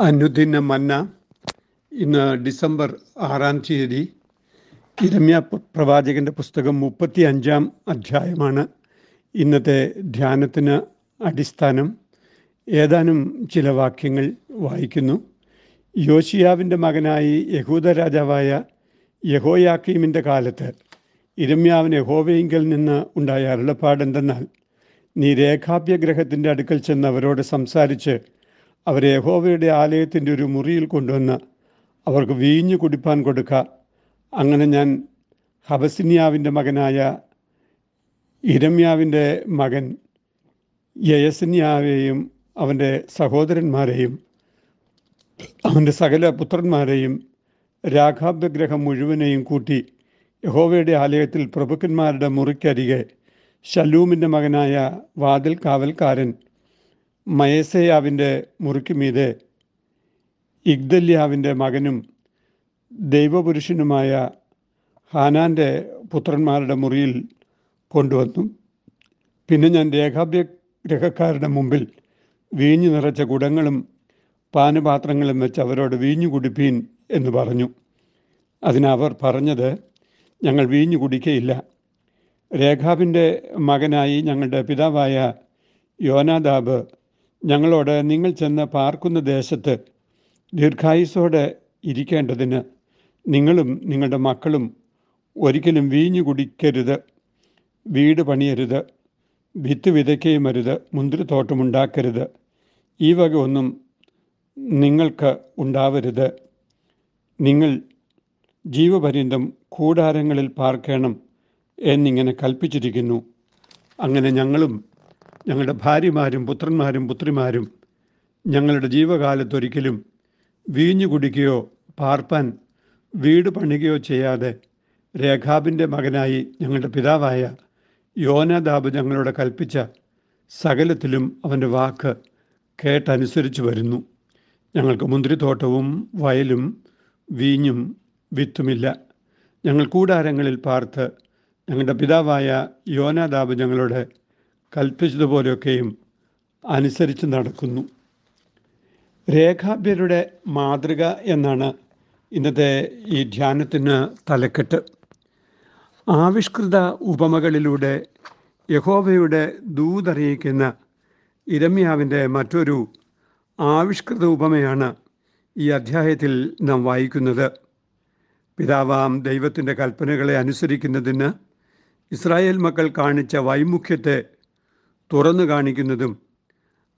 അനുദിന മന്ന ഇന്ന് ഡിസംബർ ആറാം തീയതി ഇരമ്യ പ്രവാചകന്റെ പുസ്തകം മുപ്പത്തി അഞ്ചാം അധ്യായമാണ്. ഇന്നത്തെ ധ്യാനത്തിന് അടിസ്ഥാനം ഏതാനും ചില വാക്യങ്ങൾ വായിക്കുന്നു. യോശിയാവിന്റെ മകനായി യഹൂദ രാജാവായ യഹോയാക്കീമിന്റെ കാലത്ത് ഇരമ്യാവിന് യഹോവയിങ്കിൽ നിന്ന് ഉണ്ടായ അരുളപ്പാടെന്തെന്നാൽ നീ രേഖാഭ്യഗ്രഹത്തിന്റെ അടുക്കൽ ചെന്ന് അവരോട് സംസാരിച്ച് അവരെ യഹോവയുടെ ആലയത്തിന്റെ ഒരു മുറിയിൽ കൊണ്ടുവന്ന് അവർക്ക് വീഞ്ഞു കുടിപ്പാൻ കൊടുക്ക. അങ്ങനെ ഞാൻ ഹബസിന്യാവിന്റെ മകനായ ഇരമ്യാവിന്റെ മകൻ യയസിനിയാവെയും അവന്റെ സഹോദരന്മാരെയും അവന്റെ സകല പുത്രന്മാരെയും രാഘാബ്ദഗ്രഹം മുഴുവനെയും കൂട്ടി യഹോവയുടെ ആലയത്തിൽ പ്രഭുക്കന്മാരുടെ മുറിക്കരികെ ഷലൂമിന്റെ മകനായ വാതിൽ കാവൽക്കാരൻ മയസയാവിന്റെ മുറിക്ക് മീതെ ഇഗ്ദല്യാവിന്റെ മകനും ദൈവപുരുഷനുമായ ഹാനാന്റെ പുത്രന്മാരുടെ മുറിയിൽ കൊണ്ടുവന്നു. പിന്നെ ഞാൻ രേഖാഭ്യ രേഖാഭ്യഗ്രഹക്കാരുടെ മുമ്പിൽ വീഞ്ഞു നിറച്ച കുടങ്ങളും പാനപാത്രങ്ങളും വെച്ച് അവരോട് വീഞ്ഞു കുടിപ്പീൻ എന്ന് പറഞ്ഞു. അതിനവർ പറഞ്ഞത് ഞങ്ങൾ വീഞ്ഞു കുടിക്കയില്ല. രേഖാബിന്റെ മകനായി ഞങ്ങളുടെ പിതാവായ യോനാദാബ് ഞങ്ങളോട് നിങ്ങൾ ചെന്ന് പാർക്കുന്ന ദേശത്ത് ദീർഘായുസോടെ ഇരിക്കേണ്ടതിന് നിങ്ങളും നിങ്ങളുടെ മക്കളും ഒരിക്കലും വീഞ്ഞു കുടിക്കരുത് വീട് പണിയരുത് വിത്ത് വിതയ്ക്കുകയും അരുത് മുന്തിരിത്തോട്ടമുണ്ടാക്കരുത് ഈ വക ഒന്നും നിങ്ങൾക്ക് ഉണ്ടാവരുത്. നിങ്ങൾ ജീവപര്യന്തം കൂടാരങ്ങളിൽ പാർക്കണം എന്നിങ്ങനെ കൽപ്പിച്ചിരിക്കുന്നു. അങ്ങനെ ഞങ്ങളും ഞങ്ങളുടെ ഭാര്യമാരും പുത്രന്മാരും പുത്രിമാരും ഞങ്ങളുടെ ജീവകാലത്തൊരിക്കലും വീഞ്ഞു കുടിക്കുകയോ പാർപ്പാൻ വീട് പണികയോ ചെയ്യാതെ രേഖാബിന്റെ മകനായി ഞങ്ങളുടെ പിതാവായ യോനാദാബ് ഞങ്ങളോട് കൽപ്പിച്ച സകലത്തിലും അവന്റെ വാക്ക് കേട്ടനുസരിച്ച് വരുന്നു. ഞങ്ങൾക്ക് മുന്തിരിത്തോട്ടവും വയലും വീഞ്ഞും വിത്തുമില്ല. ഞങ്ങൾ കൂടാരങ്ങളിൽ പാർത്ത് ഞങ്ങളുടെ പിതാവായ യോനാദാബ് ഞങ്ങളോട് കൽപ്പിച്ചതുപോലെയൊക്കെയും അനുസരിച്ച് നടക്കുന്നു. രേഖാഭ്യരുടെ മാതൃക എന്നാണ് ഇന്നത്തെ ഈ ധ്യാനത്തിന് തലക്കെട്ട്. ആവിഷ്കൃത ഉപമകളിലൂടെ യഹോവയുടെ ദൂതറിയിക്കുന്ന ഇരമ്യാവിന്റെ മറ്റൊരു ആവിഷ്കൃത ഉപമയാണ് ഈ അധ്യായത്തിൽ നാം വായിക്കുന്നത്. പിതാവാം ദൈവത്തിന്റെ കൽപ്പനകളെ അനുസരിക്കുന്നതിന് ഇസ്രായേൽ മക്കൾ കാണിച്ച വൈമുഖ്യത്തെ തുറന്നു കാണിക്കുന്നതും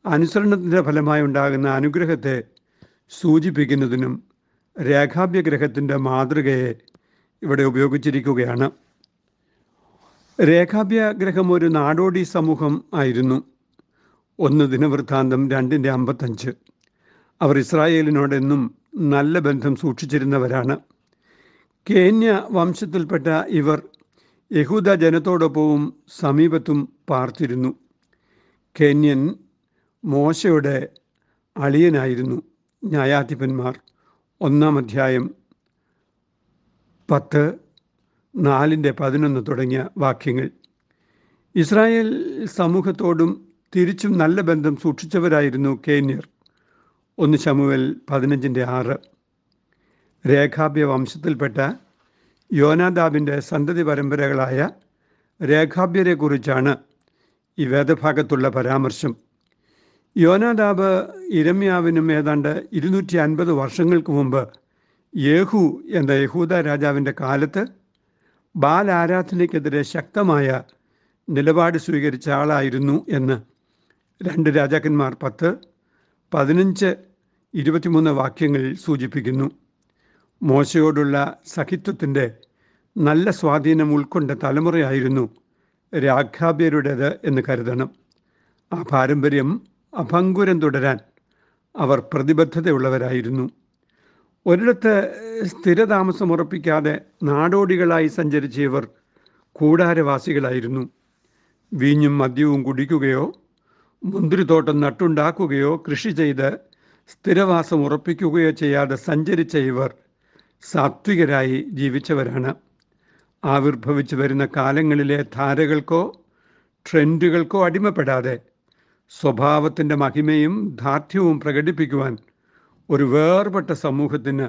അനുസരണത്തിന്റെ ഫലമായി ഉണ്ടാകുന്ന അനുഗ്രഹത്തെ സൂചിപ്പിക്കുന്നതിനും രേഖാഭ്യഗ്രഹത്തിന്റെ മാതൃകയെ ഇവിടെ ഉപയോഗിച്ചിരിക്കുകയാണ്. രേഖാഭ്യഗ്രഹം ഒരു നാടോടി സമൂഹം ആയിരുന്നു. ഒന്ന് ദിനവൃത്താന്തം രണ്ടിന്റെ അമ്പത്തഞ്ച്. അവർ ഇസ്രായേലിനോടെന്നും നല്ല ബന്ധം സൂക്ഷിച്ചിരുന്നവരാണ്. കേന്യ വംശത്തിൽപ്പെട്ട ഇവർ യഹൂദ ജനത്തോടൊപ്പവും സമീപത്തും പാർത്തിരുന്നു. കേന്യൻ മോശയുടെ അളിയനായിരുന്നു ന്യായാധിപന്മാർ. ഒന്നാം അധ്യായം പത്ത് നാലിന്റെ പതിനൊന്ന് തുടങ്ങിയ വാക്യങ്ങൾ. ഇസ്രായേൽ സമൂഹത്തോടും തിരിച്ചും നല്ല ബന്ധം സൂക്ഷിച്ചവരായിരുന്നു കേന്യർ. ഒന്ന് ശമുവൽ പതിനഞ്ചിന്റെ ആറ്. രേഖാഭ്യ വംശത്തിൽപ്പെട്ട യോനാദാബിന്റെ സന്തതി പരമ്പരകളായ രേഖാഭ്യരെക്കുറിച്ചാണ് ഈ വേദഭാഗത്തുള്ള പരാമർശം. യോനാദാബ് ഇരമ്യാവിനും ഏതാണ്ട് ഇരുന്നൂറ്റി അൻപത് വർഷങ്ങൾക്ക് മുമ്പ് യേഹു എന്ന യഹൂദ രാജാവിന്റെ കാലത്ത് ബാലാരാധനയ്ക്കെതിരെ ശക്തമായ നിലപാട് സ്വീകരിച്ച ആളായിരുന്നു എന്ന് രണ്ട് രാജാക്കന്മാർ പത്ത് പതിനഞ്ച് ഇരുപത്തിമൂന്ന് വാക്യങ്ങളിൽ സൂചിപ്പിക്കുന്നു. മോശയോടുള്ള സഹിത്വത്തിന്റെ നല്ല സ്വാധീനം ഉൾക്കൊണ്ട തലമുറയായിരുന്നു രാഘാബ്യരുടേത് എന്ന് കരുതണം. ആ പാരമ്പര്യം അഭങ്കുരം തുടരാൻ അവർ പ്രതിബദ്ധതയുള്ളവരായിരുന്നു. ഒരിടത്ത് സ്ഥിരതാമസം ഉറപ്പിക്കാതെ നാടോടികളായി സഞ്ചരിച്ച ഇവർ കൂടാരവാസികളായിരുന്നു. വീഞ്ഞും മദ്യവും കുടിക്കുകയോ മുന്തിരിത്തോട്ടം നട്ടുണ്ടാക്കുകയോ കൃഷി ചെയ്ത് സ്ഥിരവാസം ഉറപ്പിക്കുകയോ ചെയ്യാതെ സഞ്ചരിച്ച ഇവർ സാത്വികരായി ജീവിച്ചവരാണ്. ആവിർഭവിച്ചു വരുന്ന കാലങ്ങളിലെ ധാരകൾക്കോ ട്രെൻഡുകൾക്കോ അടിമപ്പെടാതെ സ്വഭാവത്തിന്റെ മഹിമയും ധാർഢ്യവും പ്രകടിപ്പിക്കുവാൻ ഒരു വേർപെട്ട സമൂഹത്തിന്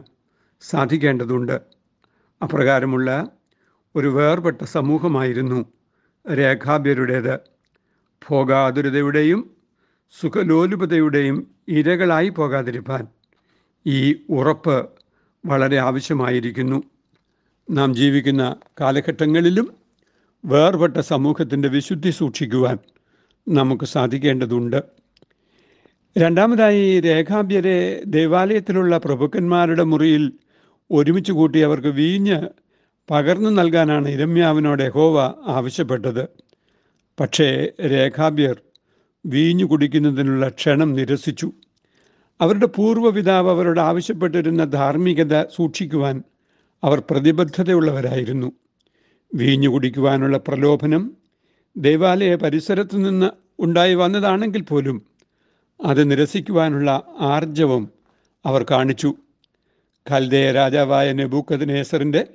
സാധിക്കേണ്ടതുണ്ട്. അപ്രകാരമുള്ള ഒരു വേർപെട്ട സമൂഹമായിരുന്നു രേഖാബ്യരുടേത് ഭോഗാതുരതയുടെയും സുഖലോലുപതയുടെയും ഇരകളായി പോകാതിരിപ്പാൻ ഈ ഉറപ്പ് വളരെ ആവശ്യമായിരിക്കുന്നു. നാം ജീവിക്കുന്ന കാലഘട്ടങ്ങളിലും വേർപെട്ട സമൂഹത്തിന്റെ വിശുദ്ധി സൂക്ഷിക്കുവാൻ നമുക്ക് സാധിക്കേണ്ടതുണ്ട്. രണ്ടാമതായി രേഖാബ്യരെ ദേവാലയത്തിലുള്ള പ്രഭുക്കന്മാരുടെ മുറിയിൽ ഒരുമിച്ച് കൂട്ടി അവർക്ക് വീഞ്ഞ് പകർന്നു നൽകാനാണ് ഇരമ്യാവിനോട് യഹോവ ആവശ്യപ്പെട്ടത്. പക്ഷേ രേഖാബ്യർ വീഞ്ഞു കുടിക്കുന്നതിനുള്ള ക്ഷണം നിരസിച്ചു. അവരുടെ പൂർവപിതാവ് അവരോട് ആവശ്യപ്പെട്ടിരുന്ന ധാർമ്മികത സൂക്ഷിക്കുവാൻ അവർ പ്രതിബദ്ധതയുള്ളവരായിരുന്നു. വീഞ്ഞു കുടിക്കുവാനുള്ള പ്രലോഭനം ദേവാലയ പരിസരത്തു നിന്ന് ഉണ്ടായി വന്നതാണെങ്കിൽ പോലും അത് നിരസിക്കുവാനുള്ള ആർജവം അവർ കാണിച്ചു. ഖൽദയ രാജാവായ നെബൂക്കദ്നേസറിന്റെ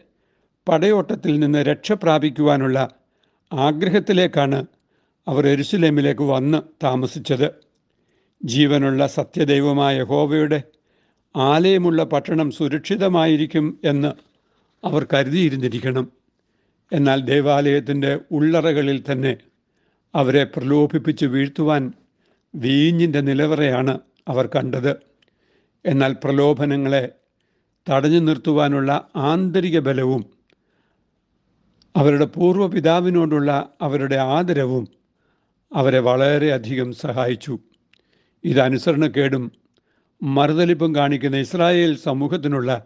പടയോട്ടത്തിൽ നിന്ന് രക്ഷ പ്രാപിക്കുവാനുള്ള ആഗ്രഹത്തിലേക്കാണ് അവർ എരുസലേമിലേക്ക് വന്ന് താമസിച്ചത്. ജീവനുള്ള സത്യദൈവമായ ഹോവയുടെ ആലയമുള്ള പട്ടണം സുരക്ഷിതമായിരിക്കും എന്ന് അവർ കരുതിയിരുന്നിരിക്കണം. എന്നാൽ ദേവാലയത്തിന്റെ ഉള്ളറകളിൽ തന്നെ അവരെ പ്രലോഭിപ്പിച്ച് വീഴ്ത്തുവാൻ വീഞ്ഞിന്റെ നിലവറയാണ് അവർ കണ്ടത്. എന്നാൽ പ്രലോഭനങ്ങളെ തടഞ്ഞു നിർത്തുവാനുള്ള ആന്തരിക ബലവും അവരുടെ പൂർവപിതാവിനോടുള്ള അവരുടെ ആദരവും അവരെ വളരെയധികം സഹായിച്ചു. ഇത് അനുസരണക്കേടും മറുതലിപ്പും കാണിക്കുന്ന ഇസ്രായേൽ സമൂഹത്തിനുള്ള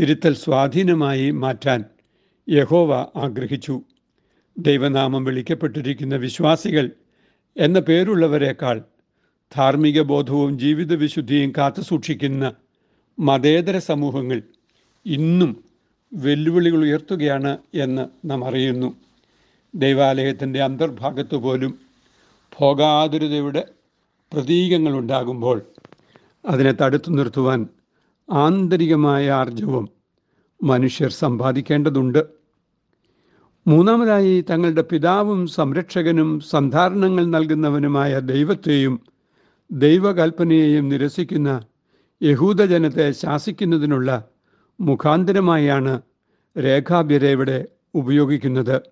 തിരുത്തൽ സ്വാധീനമായി മാറ്റാൻ യഹോവ ആഗ്രഹിച്ചു. ദൈവനാമം വിളിക്കപ്പെട്ടിരിക്കുന്ന വിശ്വാസികൾ എന്ന പേരുള്ളവരെക്കാൾ ധാർമ്മിക ബോധവും ജീവിത വിശുദ്ധിയും കാത്തുസൂക്ഷിക്കുന്ന മതേതര സമൂഹങ്ങൾ ഇന്നും വെല്ലുവിളികൾ ഉയർത്തുകയാണ് എന്ന് നാം അറിയുന്നു. ദൈവാലയത്തിന്റെ അന്തർഭാഗത്ത് പോലും ഭോഗാതുരതയുടെ പ്രതീകങ്ങളുണ്ടാകുമ്പോൾ അതിനെ തടുത്തു നിർത്തുവാൻ ആന്തരികമായ ആർജവം മനുഷ്യർ സമ്പാദിക്കേണ്ടതുണ്ട്. മൂന്നാമതായി തങ്ങളുടെ പിതാവും സംരക്ഷകനും സന്ധാരണങ്ങൾ നൽകുന്നവനുമായ ദൈവത്തെയും ദൈവകൽപ്പനയെയും നിരസിക്കുന്ന യഹൂദജനത്തെ ശാസിക്കുന്നതിനുള്ള മുഖാന്തരമായാണ് രേഖാബ്യരെ ഇവിടെ ഉപയോഗിക്കുന്നത്.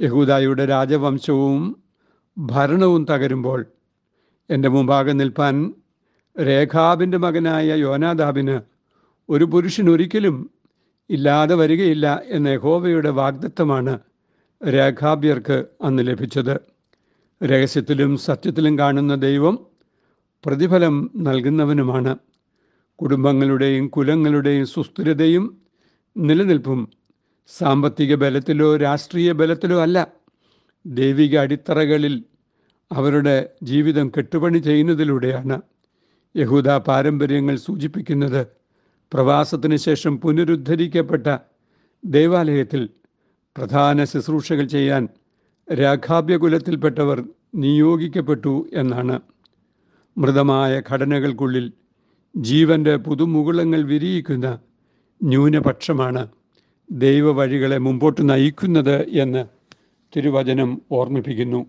യഹൂദായുടെ രാജവംശവും ഭരണവും തകരുമ്പോൾ എന്റെ മുമ്പാകെ നിൽപ്പാൻ രേഖാബിന്റെ മകനായ യോനാദാബിന് ഒരു പുരുഷൻ ഒരിക്കലും ഇല്ലാതെ വരികയില്ല എന്ന യഹോവയുടെ വാഗ്ദത്തമാണ് രേഖാബ്യർക്ക് അന്ന് ലഭിച്ചത്. രഹസ്യത്തിലും സത്യത്തിലും കാണുന്ന ദൈവം പ്രതിഫലം നൽകുന്നവനുമാണ്. കുടുംബങ്ങളുടെയും കുലങ്ങളുടെയും സുസ്ഥിരതയും നിലനിൽപ്പും സാമ്പത്തിക ബലത്തിലോ രാഷ്ട്രീയ ബലത്തിലോ അല്ല. ദൈവിക അടിത്തറകളിൽ അവരുടെ ജീവിതം കെട്ടുപണി ചെയ്യുന്നതിലൂടെയാണ്. യഹൂദ പാരമ്പര്യങ്ങൾ സൂചിപ്പിക്കുന്നത് പ്രവാസത്തിന് ശേഷം പുനരുദ്ധരിക്കപ്പെട്ട ദേവാലയത്തിൽ പ്രധാന ശുശ്രൂഷകൾ ചെയ്യാൻ രാഘാബ്യകുലത്തിൽപ്പെട്ടവർ നിയോഗിക്കപ്പെട്ടു എന്നാണ്. മൃതമായ ഘടനകൾക്കുള്ളിൽ ജീവന്റെ പുതുമുകുളങ്ങൾ വിരിയിക്കുന്ന ന്യൂനപക്ഷമാണ് ദൈവവഴികളെ മുമ്പോട്ട് നയിക്കുന്നത് എന്ന് തിരുവചനം ഓർമ്മിപ്പിക്കുന്നു.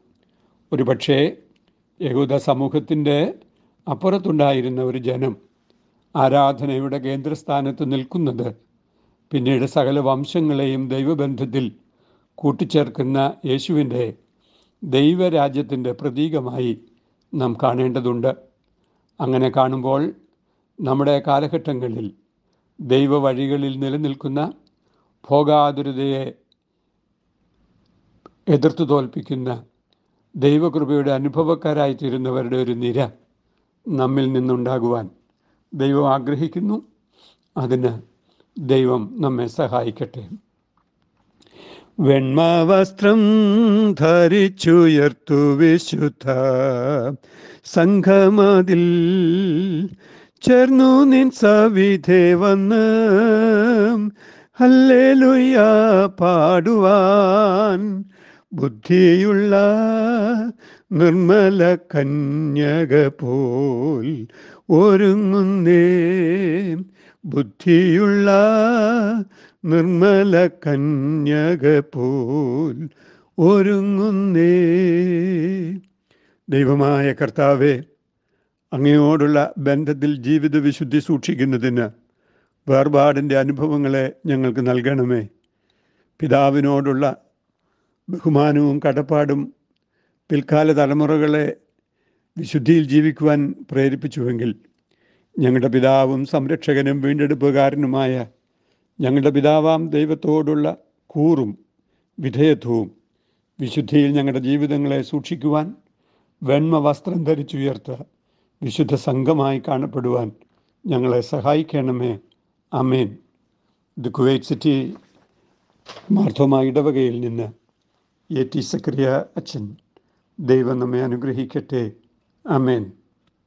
ഒരുപക്ഷേ യഹൂദ സമൂഹത്തിന്റെ അപ്പുറത്തുണ്ടായിരുന്ന ഒരു ജനം ആരാധനയുടെ കേന്ദ്രസ്ഥാനത്ത് നിൽക്കുന്നത് പിന്നീട് സകല വംശങ്ങളെയും ദൈവബന്ധത്തിൽ കൂട്ടിച്ചേർക്കുന്ന യേശുവിന്റെ ദൈവരാജ്യത്തിന്റെ പ്രതീകമായി നാം കാണേണ്ടതുണ്ട്. അങ്ങനെ കാണുമ്പോൾ നമ്മുടെ കാലഘട്ടങ്ങളിൽ ദൈവവഴികളിൽ നിലനിൽക്കുന്ന ഭോഗാതുരതയെ എതിർത്തു തോൽപ്പിക്കുന്ന ദൈവകൃപയുടെ അനുഭവക്കാരായിത്തീരുന്നവരുടെ ഒരു നിര നമ്മിൽ നിന്നുണ്ടാകുവാൻ ദൈവം ആഗ്രഹിക്കുന്നു. അതിന് ദൈവം നമ്മെ സഹായിക്കട്ടെ. വെൺമവസ്ത്രം ധരിച്ചുയർത്തു വിശുദ്ധ സംഘമതിൽ ചേർന്നു നിൻ സവിധേ വന്ന് ഹല്ലേലൂയ പാടുവാൻ ബുദ്ധിയുള്ള നിർമ്മല കന്യക പോൽ ഒരുങ്ങുന്നേ ബുദ്ധിയുള്ള നിർമ്മല കന്യക പോൽ ഒരുങ്ങുന്നേ ദൈവമായ കർത്താവെ അങ്ങയോടുള്ള ബന്ധത്തിൽ ജീവിത വിശുദ്ധി സൂക്ഷിക്കുന്നതിന് വേർപാടിന്റെ അനുഭവങ്ങളെ ഞങ്ങൾക്ക് നൽകണമേ. പിതാവിനോടുള്ള ബഹുമാനവും കടപ്പാടും പിൽക്കാല തലമുറകളെ വിശുദ്ധിയിൽ ജീവിക്കുവാൻ പ്രേരിപ്പിച്ചുവെങ്കിൽ ഞങ്ങളുടെ പിതാവും സംരക്ഷകനും വീണ്ടെടുപ്പുകാരനുമായ ഞങ്ങളുടെ പിതാവാം ദൈവത്തോടുള്ള കൂറും വിധേയത്വവും വിശുദ്ധിയിൽ ഞങ്ങളുടെ ജീവിതങ്ങളെ സൂക്ഷിക്കുവാൻ വെണ്മ വസ്ത്രം ധരിച്ചുയർത്ത വിശുദ്ധ സംഘമായി കാണപ്പെടുവാൻ ഞങ്ങളെ സഹായിക്കണമേ. അമേൻ ദി കുവൈറ്റ് സിറ്റി മാർത്തോമ ഇടവകയിൽ നിന്ന് എ ടി സക്രിയ അച്ഛൻ. ദൈവം നമ്മെ അനുഗ്രഹിക്കട്ടെ. അമേൻ